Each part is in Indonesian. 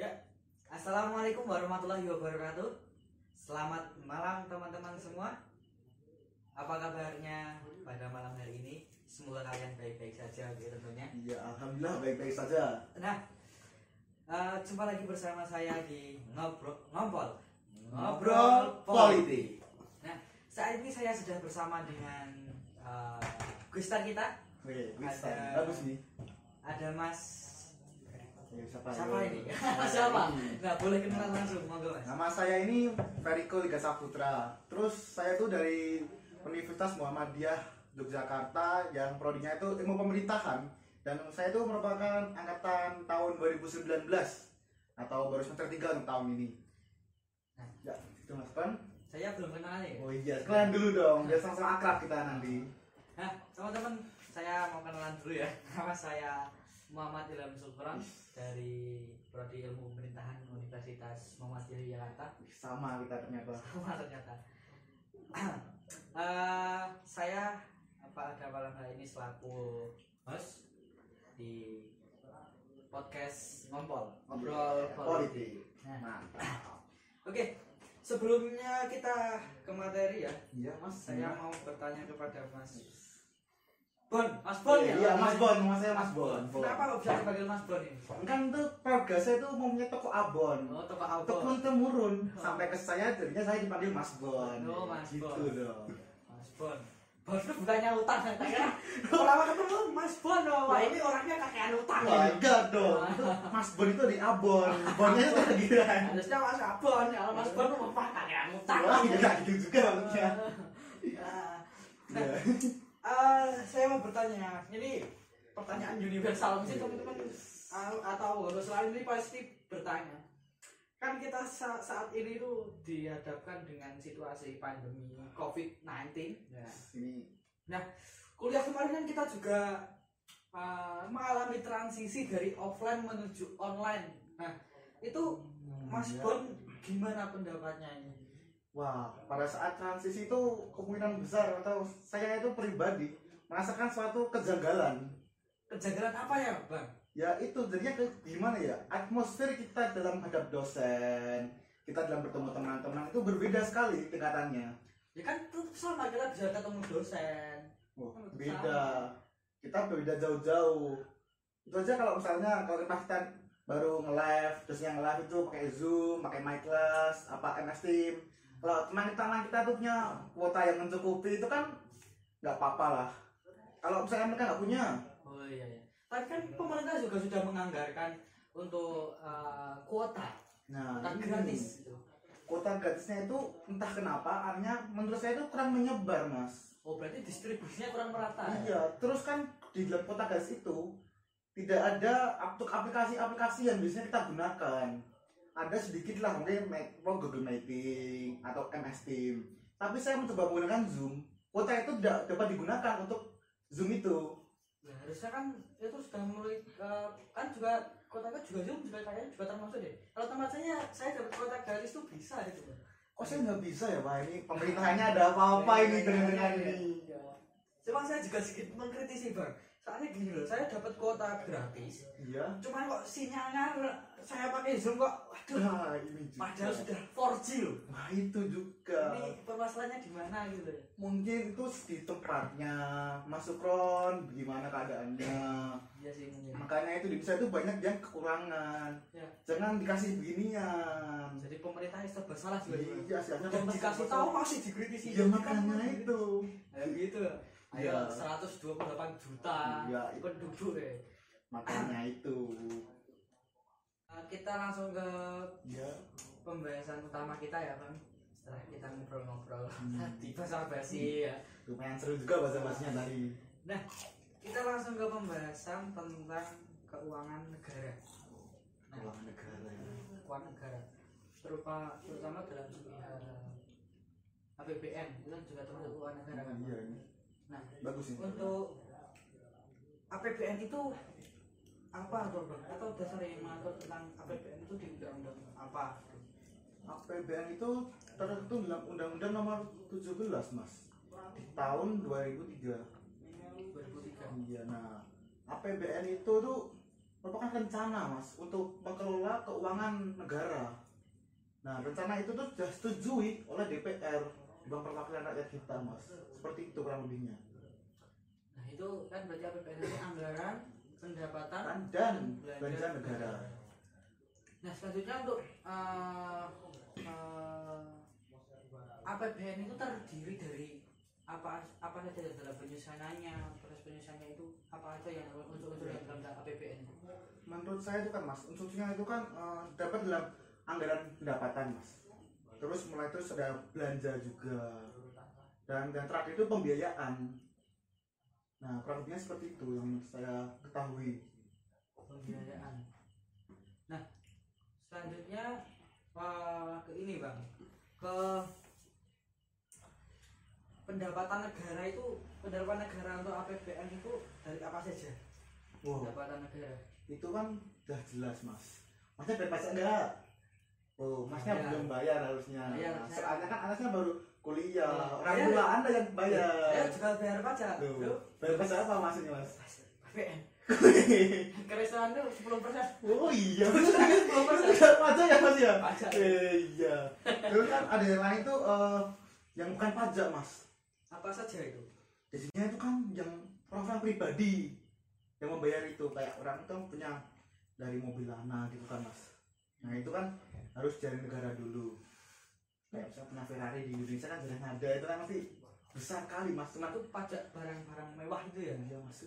Ya, Assalamualaikum warahmatullahi wabarakatuh. Selamat malam teman-teman semua. Apa kabarnya pada malam hari ini? Semoga kalian baik-baik saja gitu tentunya. Iya, alhamdulillah baik-baik saja. Nah, eh, jumpa lagi bersama saya di ngobrol ngompol. Ngobrol politik. Nah, saat ini saya sudah bersama dengan uh, Gustar kita. Oke. Ada- Bagus nih. Ada Mas Ya, siapa, siapa ini? Siapa? Nah, boleh kenalan langsung, monggo Mas. Nama saya ini Feriko Liga Saputra. Terus saya tuh dari Universitas Muhammadiyah Yogyakarta yang prodinya itu ilmu pemerintahan dan saya itu merupakan angkatan tahun 2019 atau baru semester 3 untuk tahun ini. Nah. Ya, itu Mas Pan. Saya belum kenal ya. Oh iya, kenalan dulu dong, biar sama-sama akrab kita nanti. Nah, teman-teman, saya mau kenalan dulu ya. Nama saya Muhammad Ilham Sukron dari Prodi Ilmu Pemerintahan Universitas Muhammadiyah Jakarta. Sama kita ternyata. Sama ternyata. Eh, saya apa ada malam hari ini selaku host di podcast ngompol ngobrol Iya, politik. Nah, Mantap. Oke, sebelumnya kita ke materi ya. Iya, Mas. Saya mau bertanya kepada Mas Bon, Mas Bon ya? Iya, Mas Bon, mas saya Mas Bon. Kenapa kok bisa dipanggil Mas Bon ini? Kan tuh keluarga saya tuh mempunyai toko abon. Oh, toko Albon. Turun temurun Oh. sampai ke saya jadinya saya dipanggil Mas Bon. Oh, Mas gitu Bon. dong. Mas Bon. Bon itu bukannya utang, saya kira. Pertama ketemu Mas Bon, oh, wah ini orangnya kakean utang. Wah, enggak dong. Mas Bon itu di abon. Bonnya itu lagi kan. Harusnya Mas Abon, kalau Mas Bon mau apa kakean utang. Wah, ya enggak gitu juga maksudnya. Nah, Iya. eh, saya mau bertanya, ini pertanyaan universal mesti teman-teman uh, atau harus lain ini pasti bertanya. Kan kita sa- saat ini tuh dihadapkan dengan situasi pandemi COVID-19. Ya. Ini Kuliah kemarin kan kita juga uh, mengalami transisi dari offline menuju online. Nah, itu Mas Iya. Bon gimana pendapatnya ini? Wah, pada saat transisi itu kemungkinan besar atau saya itu pribadi merasakan suatu kejanggalan. Kejanggalan apa ya, Bang? Ya itu jadinya ke, gimana ya atmosfer kita dalam hadap dosen, kita dalam bertemu teman-teman itu berbeda sekali tingkatannya. Ya kan tetap sama kita bisa ketemu dosen. Oh, beda. Kita beda jauh-jauh. Itu aja kalau misalnya kalau kita baru nge-live, terus yang live itu pakai Zoom, pakai My Class, apa MS Team. Kalau teman-teman kita tuh punya kuota yang mencukupi itu kan nggak apa-apa lah. Kalau misalnya mereka nggak punya, Oh iya ya. Tapi kan pemerintah juga sudah menganggarkan untuk uh, kuota, nah kuota gratis gitu. kuota gratisnya itu entah kenapa, artinya menurut saya itu kurang menyebar mas. Oh berarti distribusinya kurang merata. ya? Iya, terus kan di dalam kota gas itu tidak ada aplikasi-aplikasi yang biasanya kita gunakan. Ada sedikit lah mungkin Ma- apa, Google Meeting atau MS Team. Tapi saya mencoba menggunakan Zoom. Kota itu tidak dapat digunakan untuk Zoom itu. Ya, harusnya kan itu sudah mulai eh, kan juga kota kan juga Zoom juga kayaknya juga termasuk deh. Kalau tempat saya saya dapat kuota gratis tuh bisa gitu. Kok saya nggak bisa ya Pak? Ini pemerintahannya ada apa-apa ini dengan ini. Iya. Cuma saya juga sedikit mengkritisi bang. Soalnya gini loh, saya dapat kuota gratis. Iya. Cuman kok sinyalnya saya pakai zoom kok, waduh. Nah, ini juga. Padahal sudah 4G loh. Wah, itu juga. Ini permasalahannya di mana gitu ya? Mungkin itu di tempatnya masuk ron, gimana keadaannya. Iya sih mungkin. makanya itu di bisa itu banyak yang kekurangan Ya. jangan dikasih beginian Jadi pemerintah itu serba salah juga. Iya sih dikasih tahu masih dikritisi. ya makanya itu Ya gitu. Ayo Iya. 128 juta Iya. penduduk deh. makanya itu Nah, kita langsung ke ya pembahasan utama kita ya bang. Setelah kita ngobrol-ngobrol Hmm. tadi bahasa basi ya. lumayan seru juga bahasa bahasanya tadi Kita langsung ke pembahasan tentang keuangan negara. Nah, keuangan negara ya keuangan negara berupa terutama dalam eh, APBN itu kan juga termasuk keuangan negara kan. iya ini Nah, bagus ini untuk APBN itu apa bang? Atau dasar yang mengatur tentang APBN itu di undang-undang apa? APBN itu tertentu dalam Undang-Undang Nomor 17 mas di tahun 2003 2003. iya nah APBN itu tuh merupakan rencana mas untuk mengelola keuangan negara nah rencana itu tuh sudah disetujui oleh DPR Dewan Perwakilan Rakyat kita mas. Seperti itu kurang lebihnya. Nah itu kan berarti APBN itu anggaran pendapatan Kan dan belanja negara. Nah selanjutnya untuk eh, eh, APBN itu terdiri dari apa apa saja dalam penyusunannya proses penyusunannya itu apa aja yang unsur-unsur yang dalam APBN menurut saya itu kan mas unsurnya itu kan eh, dapat dalam anggaran pendapatan mas terus mulai terus ada belanja juga. Dan yang terakhir itu pembiayaan. Nah kurang lebihnya seperti itu yang saya ketahui. Pembiayaan. Nah selanjutnya eh, ke ini bang. Ke pendapatan negara itu pendapatan negara untuk APBN itu dari apa saja? Wow. Pendapatan negara. Itu kan udah jelas mas. Masnya bayar pajak enggak oh masnya Bayar. belum bayar harusnya. Nah, saya- soalnya kan anaknya baru kuliah. Iya. orang Bayar. tua anda yang bayar. Juga bayar pajak Loh, bayar pajak apa maksudnya mas? APBN keresahan 10 persen. Oh iya. 10 persen. Pajak ya mas ya? Pajak. Eh, iya. Terus kan ada yang lain tuh eh, yang bukan pajak mas. Apa saja itu? Jadinya itu kan yang orang-orang pribadi yang membayar itu. Kayak orang itu punya dari mobil lana gitu kan mas. Nah itu kan harus dari negara dulu. Kayak misalnya punya Ferrari di Indonesia kan jarang ada itu kan pasti besar kali mas. Cuma itu pajak barang-barang mewah itu ya iya mas.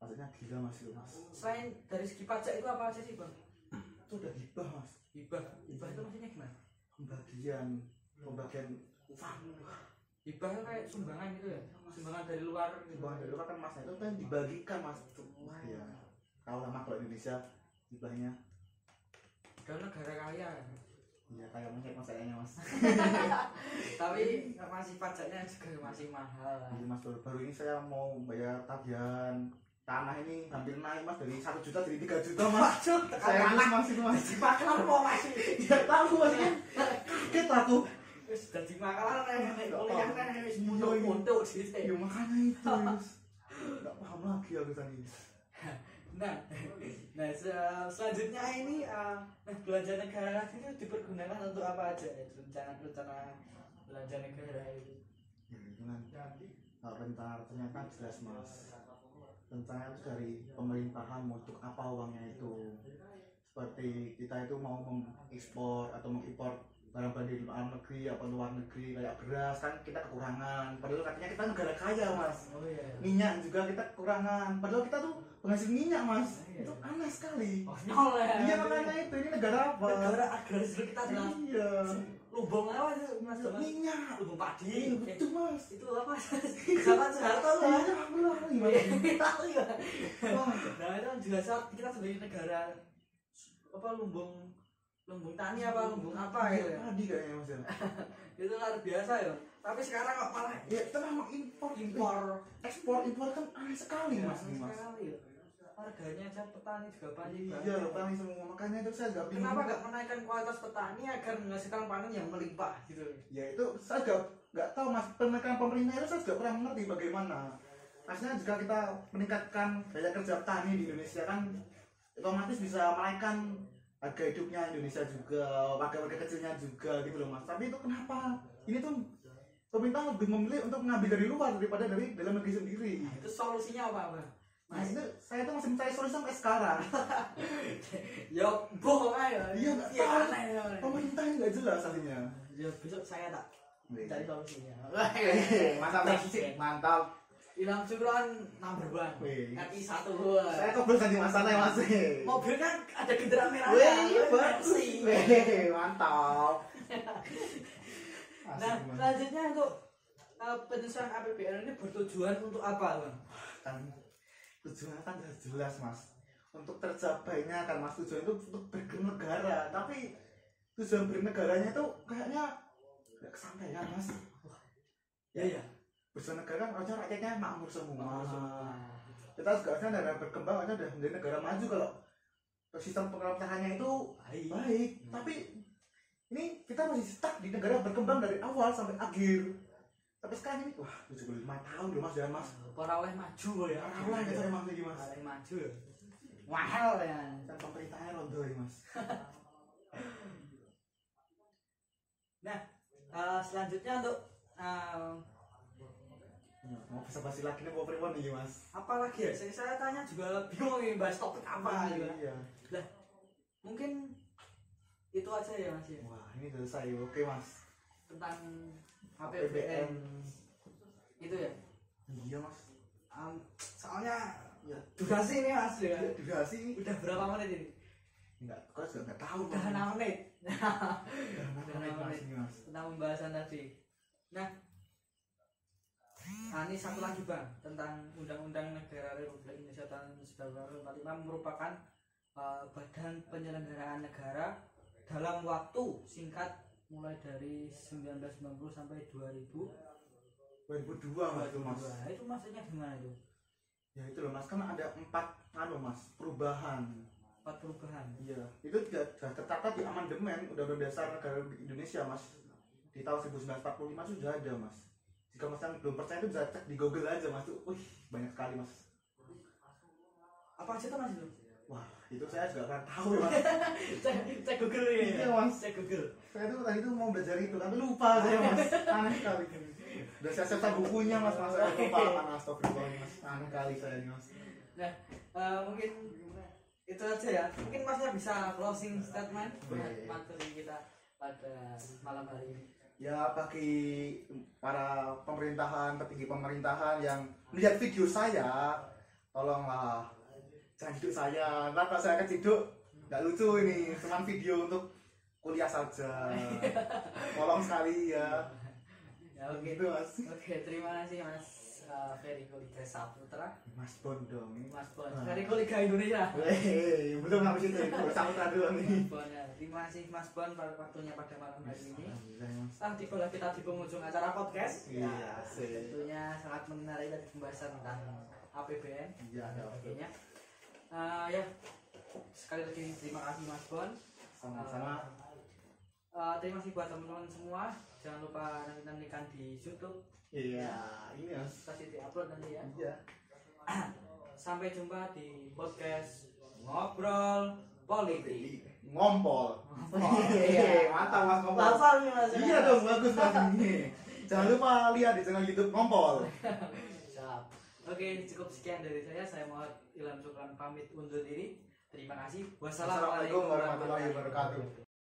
Maksudnya gila mas itu mas. selain dari segi pajak itu apa aja sih bang Itu udah hibah mas. hibah hibah itu maksudnya gimana Pembagian pembagian uang. hibah itu kayak sumbangan gitu ya sumbangan dari luar gitu. Hibah dari luar kan mas. Nah, itu kan dibagikan mas. Wah ya. Tahu lama kalau Indonesia hibahnya. Karena negara kaya Iya kayak monyet mas kayaknya mas. tapi masih pajaknya juga masih mahal Jadi mas baru, baru ini saya mau bayar tagihan tanah ini hampir naik mas dari satu juta jadi tiga juta mas. Saya tekan mas itu mas. di makalan mau masih Ya tahu mas kan. Kaget aku. wis dadi makalan nek kuliah nek wis Iya, muncul iya. foto sih Ya makanya itu mas. Gak paham lagi aku tadi. Nah, nah se- selanjutnya ini uh, nah, belanja negara itu dipergunakan untuk apa aja ya? rencana-rencana belanja negara itu. Ya kan. Nah, rencana ternyata jelas mas. Rencana itu dari pemerintahan untuk apa uangnya itu. Seperti kita itu mau mengekspor atau mengimpor barang-barang dari luar negeri apa luar negeri kayak beras kan kita kekurangan padahal katanya kita negara kaya mas Oh iya. minyak juga kita kekurangan padahal kita tuh penghasil minyak mas Iya. itu aneh sekali Oh ya. iya makanya itu ini negara apa negara agraris dulu kita adalah iya lubang apa itu mas minyak Lubang padi. iya betul mas Itu apa? Zaman Soeharto lah. iya lari mas Tahu ya. Nah itu kan juga saat kita sebagai negara apa lumbung lumbung tani apa lumbung apa gitu ya. tadi kayaknya mas ya Itu luar biasa ya. Tapi sekarang kok malah ya itu memang impor impor ekspor impor kan aneh sekali mas Aneh mas sekali ya. Harganya aja petani juga banget. iya petani semua makanya itu saya gak bingung Kenapa nggak menaikkan kualitas petani agar menghasilkan panen yang melimpah gitu? ya itu saya juga nggak tahu mas penekanan pemerintah itu saya juga kurang mengerti bagaimana maksudnya jika kita meningkatkan daya kerja petani di Indonesia kan otomatis bisa menaikkan harga hidupnya Indonesia juga warga-warga kecilnya juga gitu loh mas. Tapi itu kenapa? Ini tuh pemerintah lebih memilih untuk mengambil dari luar daripada dari dalam negeri sendiri. Nah, itu solusinya apa bang? nah itu saya tuh masih mencari solusi sampai sekarang. Ya bohong aja. Iya, nggak aneh ya. pemerintah nggak jelas aslinya Ya besok saya tak cari solusinya. mantap mas mantap Ilham Syukron number one. RI satu. saya kok belum di masalah ya mas Mobil kan ada genderang merah. Wih, bagus. Mercy. Wih, mantap. Nah, selanjutnya untuk uh, penyusunan APBN ini bertujuan untuk apa, Bang? kan tujuannya kan jelas mas untuk tercapainya kan mas tujuan itu untuk bernegara tapi tujuan bernegaranya itu kayaknya nggak kesampaian mas Ya, ya. Tujuan negara kan harusnya rakyatnya makmur semua Ah. kita juga harusnya negara berkembang harusnya udah menjadi negara maju kalau sistem pemerintahannya itu Baik. baik Hmm. tapi ini kita masih stuck di negara berkembang dari awal sampai akhir tapi sekarang ini wah 75 tahun loh mas dan mas Para oleh maju ya. Parah lah kita emang lagi mas oleh maju ya. mahal ya kan pemerintahnya rondo ya mas Eh, selanjutnya untuk eh, mau bisa basi lagi nih bawa priwon nih mas. Apa lagi ya? Saya, saya tanya juga bingung ini bahas topik apa gitu kan. iya mungkin itu aja ya mas ya? Wah ini selesai. Oke mas. Tentang APBN itu ya? Iya mas. Am, soalnya iya durasi ini mas ya. Durasi. Udah berapa menit ini? Enggak kau juga enggak tahu udah enam menit. Udah enam menit mas. Tentang pembahasan tadi. Nah Nah, ini satu lagi bang tentang Undang-Undang Negara Republik Indonesia tahun 1945 merupakan uh, badan penyelenggaraan negara dalam waktu singkat mulai dari 1990 sampai 2000 2002 mas. Itu mas. Itu maksudnya gimana itu? ya itu loh mas. Kan ada empat anu mas perubahan. Empat perubahan. iya. Itu sudah tercatat di amandemen undang-undang dasar negara Indonesia mas. Di tahun 1945 sudah ada mas jika mas belum percaya itu bisa cek di Google aja mas tuh wih banyak sekali mas Apa aja tuh mas itu? wah itu saya juga kurang tahu ya mas cek, cek Google ya. Iya, Mas. Cek Google. saya tuh tadi tuh mau belajar itu tapi lupa saya mas aneh sekali udah saya serta bukunya mas mas saya lupa kan astagfirullah mas aneh kali saya ini mas Eh, mungkin itu aja ya. Mungkin masnya bisa closing statement materi kita pada malam hari ini. Ya bagi para pemerintahan petinggi pemerintahan yang melihat video saya tolonglah jangan hidup saya. Kalau saya keciduk nggak lucu ini. Cuman video untuk kuliah saja. Tolong sekali ya. Ya oke. gitu mas. Oke, terima kasih Mas uh, Ferry Liga Saputra, mas Bondong Mas Bon. Ah. Ferry Liga Indonesia. Weh, belum habis itu sampai dulu nih Bon, ya. Terima kasih Mas Bon pada waktunya pada malam hari ini. Ah, tibalah kita di penghujung acara podcast. Iya, Ya, tentunya sangat menarik dari pembahasan tentang APBN Iya, dan ya, sebagainya. Eh, ya, sekali lagi terima kasih Mas Bon. sama-sama Eh, terima kasih buat teman-teman semua. Jangan lupa nanti nantikan di YouTube. iya ini mas Pasti diupload nanti ya. iya Sampai jumpa di podcast ngobrol politik. ngompol Iya. mantap mas ngompol Lafal nih mas. iya dong bagus mas ini jangan lupa lihat di channel YouTube ngompol Siap. Oke, cukup sekian dari saya. Saya Muhammad Ilham Sukran pamit undur diri. Terima kasih. Wassalamualaikum warahmatullahi wabarakatuh